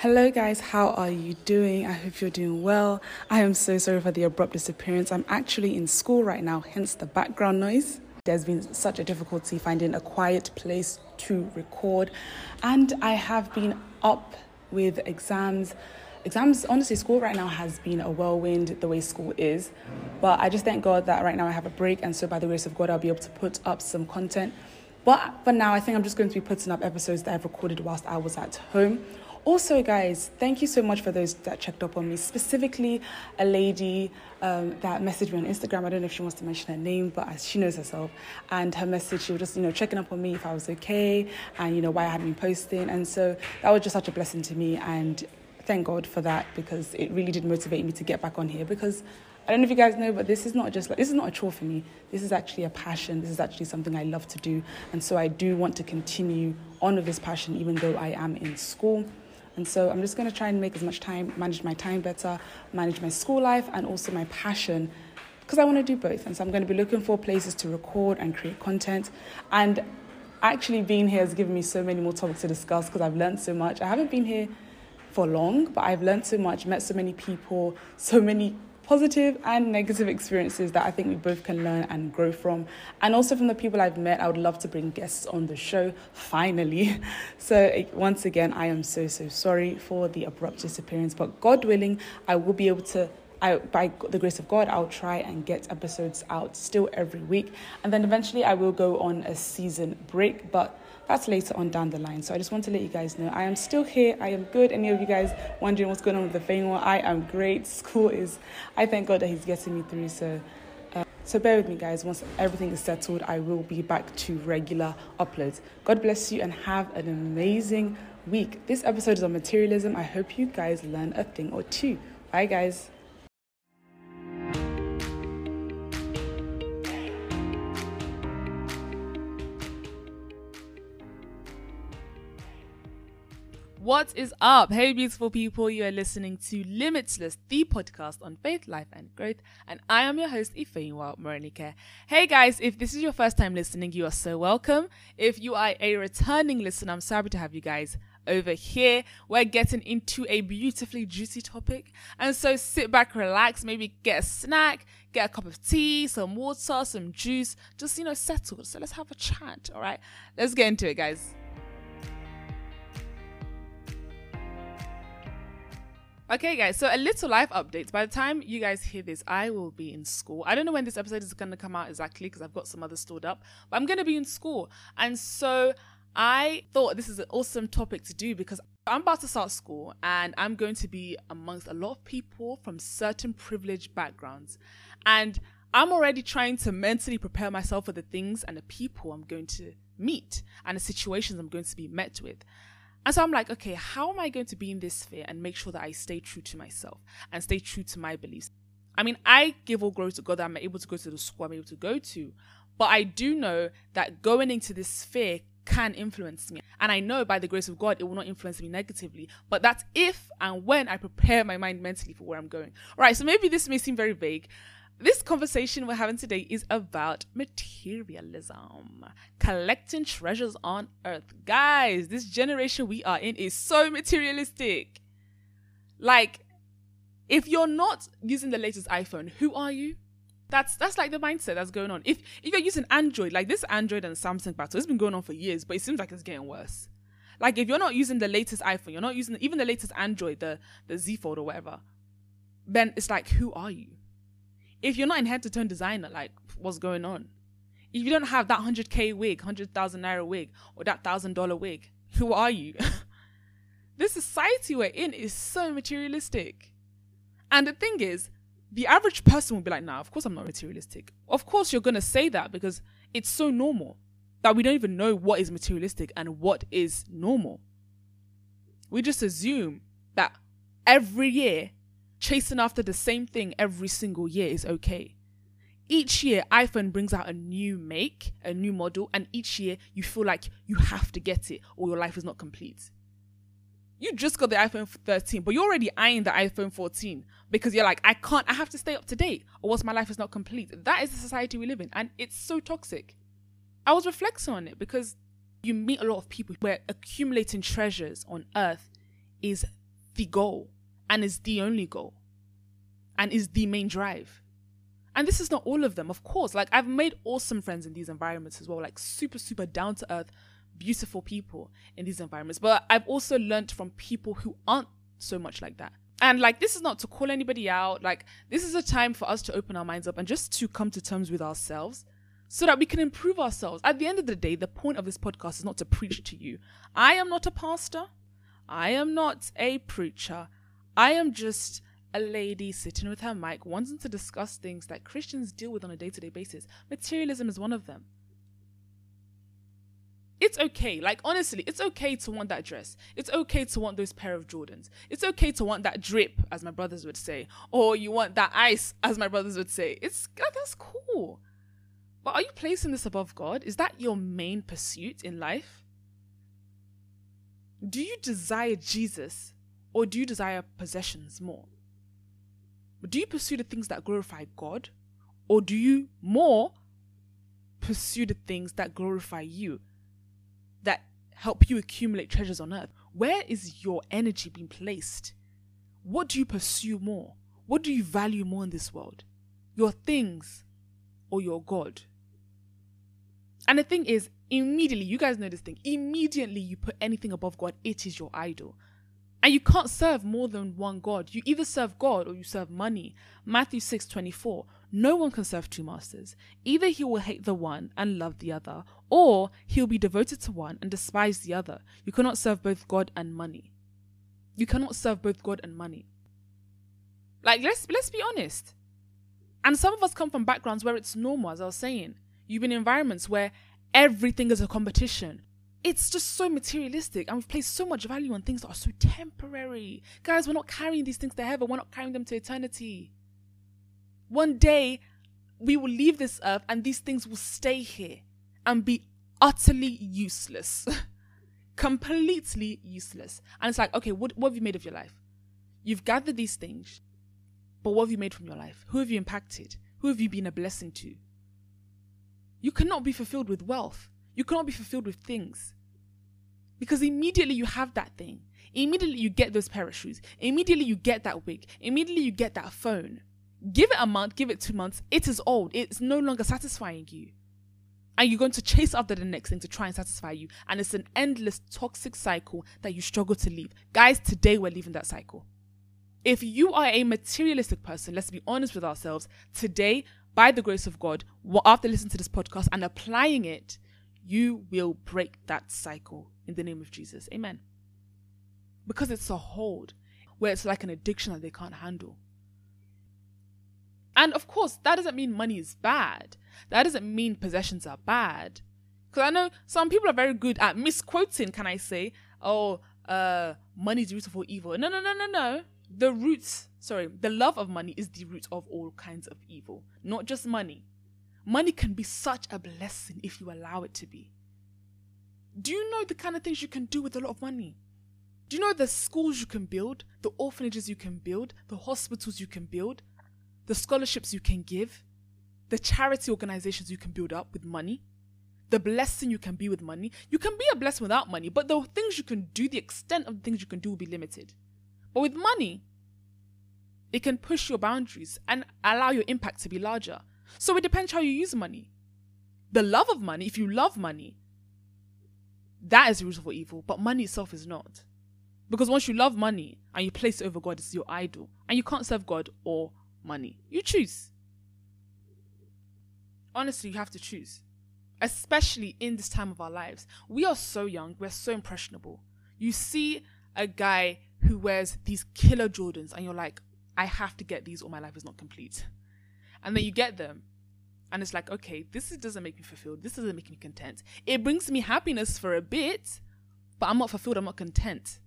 Hello, guys, how are you doing? I hope you're doing well. I am so sorry for the abrupt disappearance. I'm actually in school right now, hence the background noise. There's been such a difficulty finding a quiet place to record, and I have been up with exams. Exams, honestly, school right now has been a whirlwind the way school is, but I just thank God that right now I have a break, and so by the grace of God, I'll be able to put up some content. But for now, I think I'm just going to be putting up episodes that I've recorded whilst I was at home. Also, guys, thank you so much for those that checked up on me. Specifically, a lady um, that messaged me on Instagram. I don't know if she wants to mention her name, but she knows herself. And her message, she was just, you know, checking up on me if I was okay and, you know, why I hadn't been posting. And so that was just such a blessing to me. And thank God for that because it really did motivate me to get back on here because I don't know if you guys know, but this is not just like this is not a chore for me. This is actually a passion. This is actually something I love to do, and so I do want to continue on with this passion, even though I am in school. And so I'm just going to try and make as much time, manage my time better, manage my school life, and also my passion because I want to do both. And so I'm going to be looking for places to record and create content. And actually, being here has given me so many more topics to discuss because I've learned so much. I haven't been here for long, but I've learned so much, met so many people, so many positive and negative experiences that I think we both can learn and grow from. And also from the people I've met, I would love to bring guests on the show finally. So, eh, once again, I am so, so sorry for the abrupt disappearance, but God willing, I will be able to I, by the grace of God, I'll try and get episodes out still every week. And then eventually I will go on a season break. But that's later on down the line. So I just want to let you guys know I am still here. I am good. Any of you guys wondering what's going on with the Feyinwa, I am great. School is, I thank God that He's getting me through. So. Uh, so bear with me, guys. Once everything is settled, I will be back to regular uploads. God bless you and have an amazing week. This episode is on materialism. I hope you guys learn a thing or two. Bye, guys. What is up? Hey, beautiful people. You are listening to Limitless, the podcast on faith, life, and growth. And I am your host, Ifeyinwa Morenike. Hey, guys, if this is your first time listening, you are so welcome. If you are a returning listener, I'm so happy to have you guys over here. We're getting into a beautifully juicy topic. And so sit back, relax, maybe get a snack, get a cup of tea, some water, some juice, just, you know, settle. So let's have a chat. All right. Let's get into it, guys. Okay, guys, so a little life update. By the time you guys hear this, I will be in school. I don't know when this episode is going to come out exactly because I've got some others stored up, but I'm going to be in school. And so I thought this is an awesome topic to do because I'm about to start school and I'm going to be amongst a lot of people from certain privileged backgrounds. And I'm already trying to mentally prepare myself for the things and the people I'm going to meet and the situations I'm going to be met with. And so I'm like, okay, how am I going to be in this sphere and make sure that I stay true to myself and stay true to my beliefs? I mean, I give all glory to God that I'm able to go to the school I'm able to go to. But I do know that going into this sphere can influence me. And I know by the grace of God, it will not influence me negatively. But that's if and when I prepare my mind mentally for where I'm going. All right, so maybe this may seem very vague. This conversation we're having today is about materialism, collecting treasures on earth. Guys, this generation we are in is so materialistic. Like, if you're not using the latest iPhone, who are you? That's that's like the mindset that's going on. If if you're using Android, like this Android and Samsung battle, it's been going on for years, but it seems like it's getting worse. Like if you're not using the latest iPhone, you're not using even the latest Android, the the Z Fold or whatever, then it's like, who are you? If you're not in head to toe designer, like what's going on? If you don't have that 100k wig, 100,000 naira wig, or that thousand dollar wig, who are you? this society we're in is so materialistic. And the thing is, the average person will be like, nah, of course I'm not materialistic. Of course you're gonna say that because it's so normal that we don't even know what is materialistic and what is normal. We just assume that every year chasing after the same thing every single year is okay. Each year, iPhone brings out a new make, a new model, and each year you feel like you have to get it or your life is not complete. You just got the iPhone 13, but you're already eyeing the iPhone 14 because you're like, I can't, I have to stay up to date or else my life is not complete. That is the society we live in, and it's so toxic. I was reflecting on it because you meet a lot of people where accumulating treasures on earth is the goal and is the only goal and is the main drive. And this is not all of them, of course. Like, I've made awesome friends in these environments as well, like super, super down to earth, beautiful people in these environments. But I've also learned from people who aren't so much like that. And like, this is not to call anybody out. Like, this is a time for us to open our minds up and just to come to terms with ourselves so that we can improve ourselves. At the end of the day, the point of this podcast is not to preach to you. I am not a pastor. I am not a preacher. I am just a lady sitting with her mic wanting to discuss things that Christians deal with on a day to day basis. Materialism is one of them. It's okay. Like, honestly, it's okay to want that dress. It's okay to want those pair of Jordans. It's okay to want that drip, as my brothers would say. Or you want that ice, as my brothers would say. It's that's cool. But are you placing this above God? Is that your main pursuit in life? Do you desire Jesus or do you desire possessions more? Do you pursue the things that glorify God or do you more pursue the things that glorify you, that help you accumulate treasures on earth? Where is your energy being placed? What do you pursue more? What do you value more in this world? Your things or your God? And the thing is, immediately, you guys know this thing, immediately you put anything above God, it is your idol. And you can't serve more than one God. You either serve God or you serve money. Matthew 6 24. No one can serve two masters. Either he will hate the one and love the other, or he'll be devoted to one and despise the other. You cannot serve both God and money. You cannot serve both God and money. Like let's let's be honest. And some of us come from backgrounds where it's normal, as I was saying. You've been in environments where everything is a competition. It's just so materialistic, and we've placed so much value on things that are so temporary. Guys, we're not carrying these things to heaven, we're not carrying them to eternity. One day, we will leave this earth, and these things will stay here and be utterly useless. Completely useless. And it's like, okay, what, what have you made of your life? You've gathered these things, but what have you made from your life? Who have you impacted? Who have you been a blessing to? You cannot be fulfilled with wealth. You cannot be fulfilled with things. Because immediately you have that thing. Immediately you get those pair of shoes. Immediately you get that wig. Immediately you get that phone. Give it a month, give it two months. It is old. It's no longer satisfying you. And you're going to chase after the next thing to try and satisfy you. And it's an endless toxic cycle that you struggle to leave. Guys, today we're leaving that cycle. If you are a materialistic person, let's be honest with ourselves, today by the grace of God, after listening to this podcast and applying it, you will break that cycle in the name of Jesus. Amen. Because it's a hold where it's like an addiction that they can't handle. And of course, that doesn't mean money is bad. That doesn't mean possessions are bad. Because I know some people are very good at misquoting, can I say, oh, uh, money is the root of all evil. No, no, no, no, no. The roots sorry, the love of money is the root of all kinds of evil, not just money. Money can be such a blessing if you allow it to be. Do you know the kind of things you can do with a lot of money? Do you know the schools you can build, the orphanages you can build, the hospitals you can build, the scholarships you can give, the charity organizations you can build up with money, the blessing you can be with money? You can be a blessing without money, but the things you can do, the extent of the things you can do will be limited. But with money, it can push your boundaries and allow your impact to be larger. So it depends how you use money. The love of money, if you love money, that is the root of evil, but money itself is not. Because once you love money and you place it over God, it's your idol. And you can't serve God or money. You choose. Honestly, you have to choose. Especially in this time of our lives. We are so young, we're so impressionable. You see a guy who wears these killer Jordans, and you're like, I have to get these or my life is not complete. And then you get them. And it's like, okay, this doesn't make me fulfilled. This doesn't make me content. It brings me happiness for a bit, but I'm not fulfilled. I'm not content.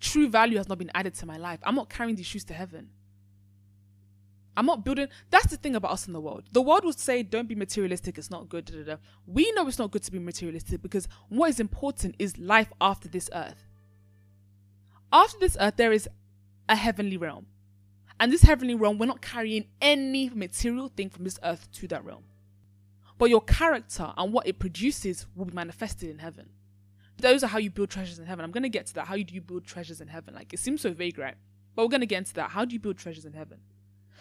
True value has not been added to my life. I'm not carrying these shoes to heaven. I'm not building. That's the thing about us in the world. The world would say, don't be materialistic. It's not good. Da, da, da. We know it's not good to be materialistic because what is important is life after this earth. After this earth, there is a heavenly realm. And this heavenly realm, we're not carrying any material thing from this earth to that realm. But your character and what it produces will be manifested in heaven. Those are how you build treasures in heaven. I'm going to get to that. How do you build treasures in heaven? Like, it seems so vague, right? But we're going to get into that. How do you build treasures in heaven?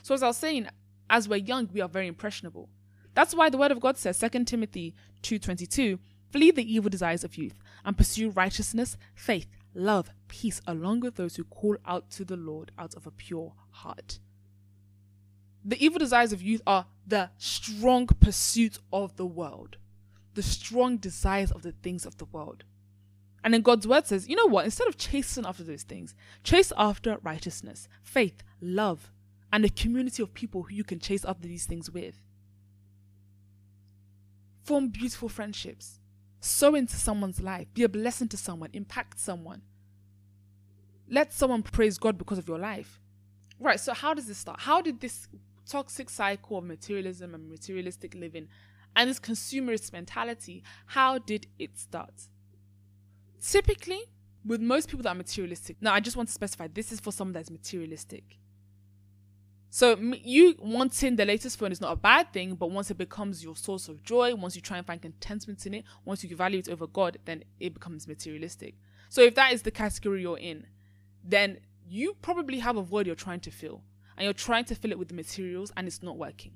So, as I was saying, as we're young, we are very impressionable. That's why the word of God says, 2 Timothy 2.22, Flee the evil desires of youth and pursue righteousness, faith, love, peace, along with those who call out to the Lord out of a pure heart. The evil desires of youth are the strong pursuit of the world, the strong desires of the things of the world. And then God's word says, you know what? Instead of chasing after those things, chase after righteousness, faith, love, and a community of people who you can chase after these things with. Form beautiful friendships. Sow into someone's life. Be a blessing to someone. Impact someone. Let someone praise God because of your life. Right, so how does this start? How did this toxic cycle of materialism and materialistic living and this consumerist mentality, how did it start? Typically, with most people that are materialistic, now I just want to specify this is for someone that's materialistic. So you wanting the latest phone is not a bad thing, but once it becomes your source of joy, once you try and find contentment in it, once you value it over God, then it becomes materialistic. So if that is the category you're in, then you probably have a void you're trying to fill, and you're trying to fill it with the materials, and it's not working.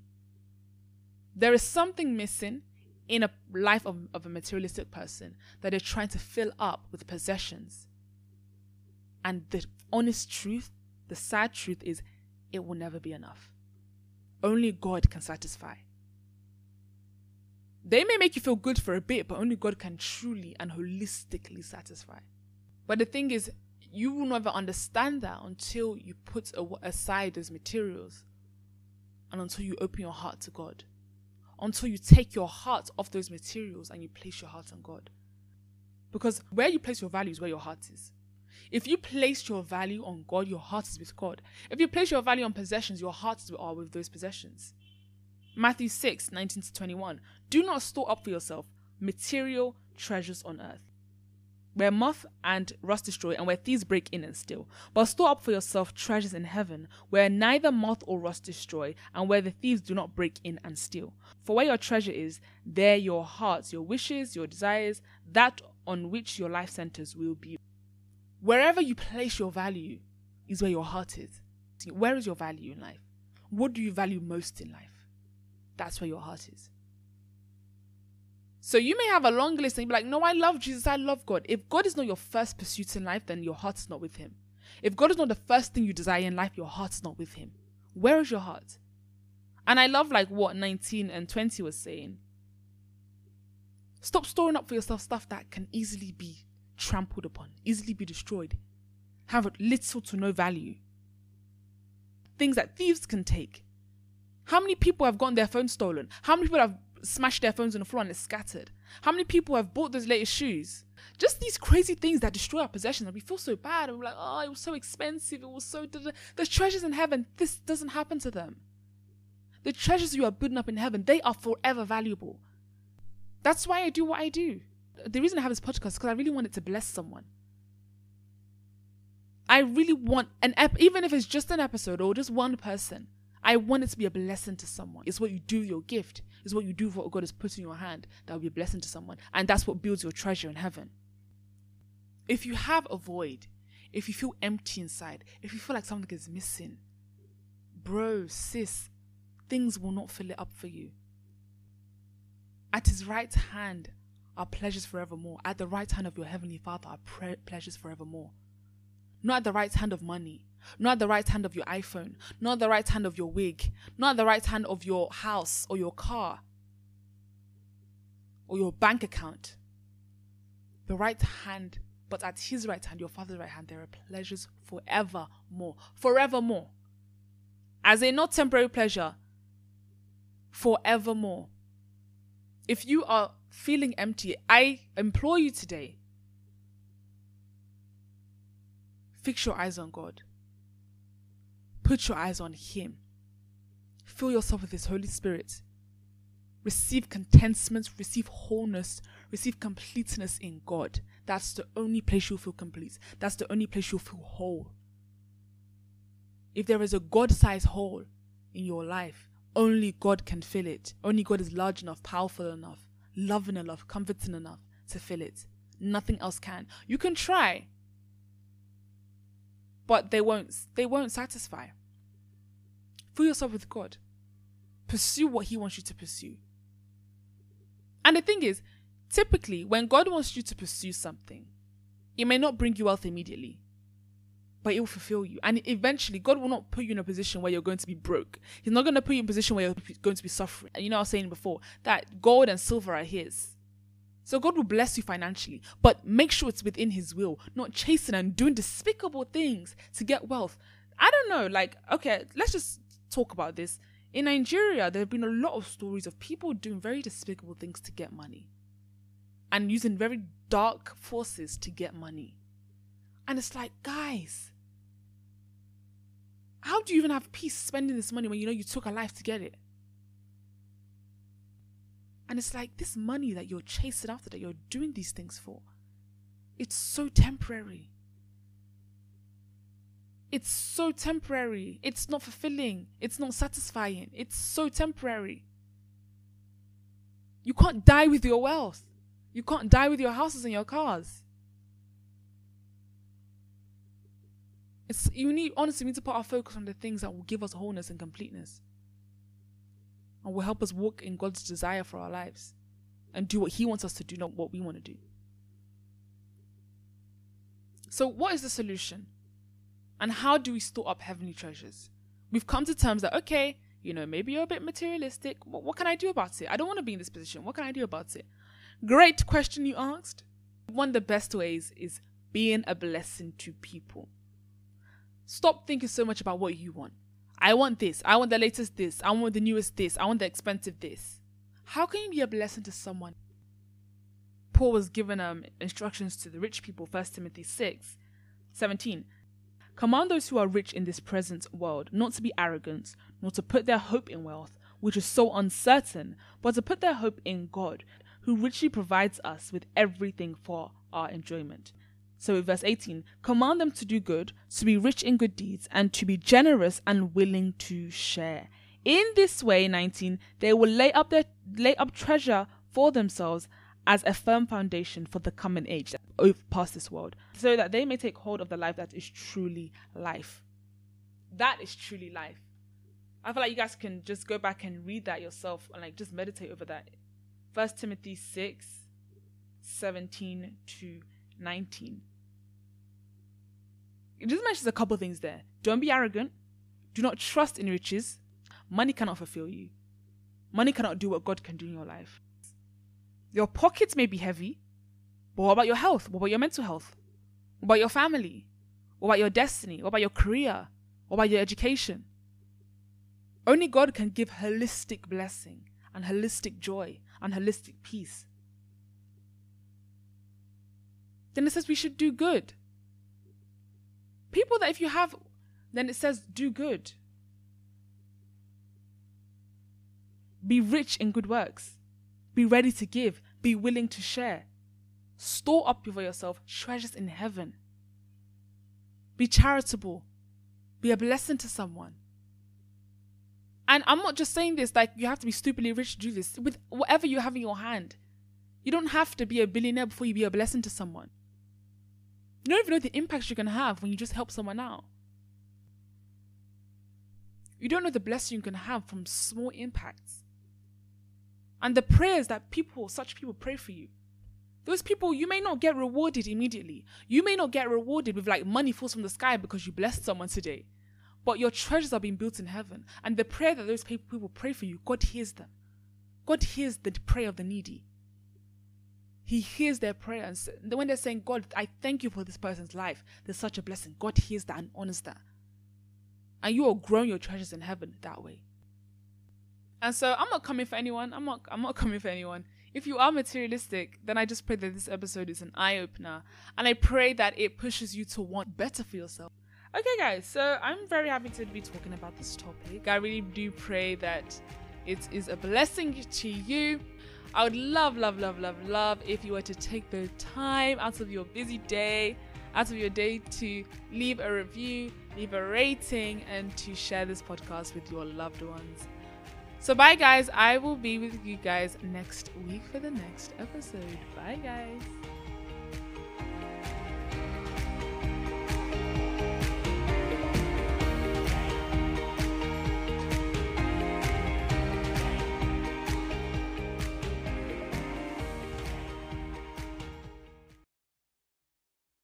There is something missing in a life of, of a materialistic person that they're trying to fill up with possessions. And the honest truth, the sad truth is, it will never be enough. Only God can satisfy. They may make you feel good for a bit, but only God can truly and holistically satisfy. But the thing is, you will never understand that until you put aside those materials and until you open your heart to God until you take your heart off those materials and you place your heart on God. Because where you place your value is where your heart is. If you place your value on God, your heart is with God. If you place your value on possessions, your hearts are with those possessions. Matthew 6, 19 to 21. Do not store up for yourself material treasures on earth where moth and rust destroy, and where thieves break in and steal. But store up for yourself treasures in heaven, where neither moth or rust destroy, and where the thieves do not break in and steal. For where your treasure is, there your hearts, your wishes, your desires, that on which your life centers will be. Wherever you place your value is where your heart is. Where is your value in life? What do you value most in life? That's where your heart is. So you may have a long list and be like, no, I love Jesus, I love God. If God is not your first pursuit in life, then your heart is not with Him. If God is not the first thing you desire in life, your heart is not with Him. Where is your heart? And I love like what 19 and 20 was saying. Stop storing up for yourself stuff that can easily be trampled upon, easily be destroyed, have little to no value. Things that thieves can take. How many people have gotten their phone stolen? How many people have smashed their phones on the floor and it's scattered? How many people have bought those latest shoes? Just these crazy things that destroy our possessions and we feel so bad and we're like, oh, it was so expensive. It was so. There's treasures in heaven. This doesn't happen to them. The treasures you are building up in heaven, they are forever valuable. That's why I do what I do. The reason I have this podcast is because I really want it to bless someone. I really want an ep, even if it's just an episode or just one person. I want it to be a blessing to someone. It's what you do, your gift. It's what you do for what God has put in your hand that will be a blessing to someone. And that's what builds your treasure in heaven. If you have a void, if you feel empty inside, if you feel like something is missing, bro, sis, things will not fill it up for you. At his right hand are pleasures forevermore. At the right hand of your heavenly Father are pre- pleasures forevermore. Not at the right hand of money, not at the right hand of your iPhone, not at the right hand of your wig, not at the right hand of your house or your car or your bank account. The right hand, but at his right hand, your father's right hand, there are pleasures forevermore. Forevermore. As a not temporary pleasure, forevermore. If you are feeling empty, I implore you today fix your eyes on God. Put your eyes on Him. Fill yourself with His Holy Spirit. Receive contentment, receive wholeness, receive completeness in God. That's the only place you'll feel complete. That's the only place you'll feel whole. If there is a God sized hole in your life, only God can fill it. Only God is large enough, powerful enough, loving enough, comforting enough to fill it. Nothing else can. You can try, but they won't they won't satisfy. Fill yourself with God. Pursue what He wants you to pursue. And the thing is, typically, when God wants you to pursue something, it may not bring you wealth immediately, but it will fulfill you. And eventually, God will not put you in a position where you're going to be broke. He's not going to put you in a position where you're going to be suffering. And you know, I was saying before that gold and silver are His. So God will bless you financially, but make sure it's within His will, not chasing and doing despicable things to get wealth. I don't know, like, okay, let's just talk about this. In Nigeria, there have been a lot of stories of people doing very despicable things to get money and using very dark forces to get money. And it's like, guys, how do you even have peace spending this money when you know you took a life to get it? And it's like this money that you're chasing after, that you're doing these things for, it's so temporary. It's so temporary. It's not fulfilling. It's not satisfying. It's so temporary. You can't die with your wealth. You can't die with your houses and your cars. It's you need honestly we need to put our focus on the things that will give us wholeness and completeness. And will help us walk in God's desire for our lives. And do what He wants us to do, not what we want to do. So what is the solution? And how do we store up heavenly treasures? We've come to terms that okay, you know, maybe you're a bit materialistic. What, what can I do about it? I don't want to be in this position. What can I do about it? Great question you asked. One of the best ways is being a blessing to people. Stop thinking so much about what you want. I want this. I want the latest this. I want the newest this. I want the expensive this. How can you be a blessing to someone? Paul was given um, instructions to the rich people, 1 Timothy 6 17. Command those who are rich in this present world not to be arrogant, nor to put their hope in wealth, which is so uncertain, but to put their hope in God, who richly provides us with everything for our enjoyment. So, verse 18, command them to do good, to be rich in good deeds, and to be generous and willing to share. In this way, 19, they will lay up their lay up treasure for themselves as a firm foundation for the coming age past this world, so that they may take hold of the life that is truly life. That is truly life. I feel like you guys can just go back and read that yourself and like just meditate over that. First Timothy 6, 17 to 19. It just mentions a couple things there. Don't be arrogant. Do not trust in riches. Money cannot fulfill you. Money cannot do what God can do in your life. Your pockets may be heavy, but what about your health? What about your mental health? What about your family? What about your destiny? What about your career? What about your education? Only God can give holistic blessing and holistic joy and holistic peace. Then it says we should do good. People that if you have, then it says do good. Be rich in good works. Be ready to give. Be willing to share. Store up for yourself treasures in heaven. Be charitable. Be a blessing to someone. And I'm not just saying this like you have to be stupidly rich to do this. With whatever you have in your hand, you don't have to be a billionaire before you be a blessing to someone. You don't even know the impact you're going to have when you just help someone out. You don't know the blessing you can have from small impacts. And the prayers that people, such people, pray for you. Those people, you may not get rewarded immediately. You may not get rewarded with like money falls from the sky because you blessed someone today. But your treasures are being built in heaven. And the prayer that those people pray for you, God hears them. God hears the prayer of the needy. He hears their prayers. When they're saying, God, I thank you for this person's life, there's such a blessing. God hears that and honors that. And you are growing your treasures in heaven that way. And so I'm not coming for anyone. I'm not I'm not coming for anyone. If you are materialistic, then I just pray that this episode is an eye opener. And I pray that it pushes you to want better for yourself. Okay, guys, so I'm very happy to be talking about this topic. I really do pray that it is a blessing to you. I would love, love, love, love, love if you were to take the time out of your busy day, out of your day to leave a review, leave a rating, and to share this podcast with your loved ones. So, bye, guys. I will be with you guys next week for the next episode. Bye, guys.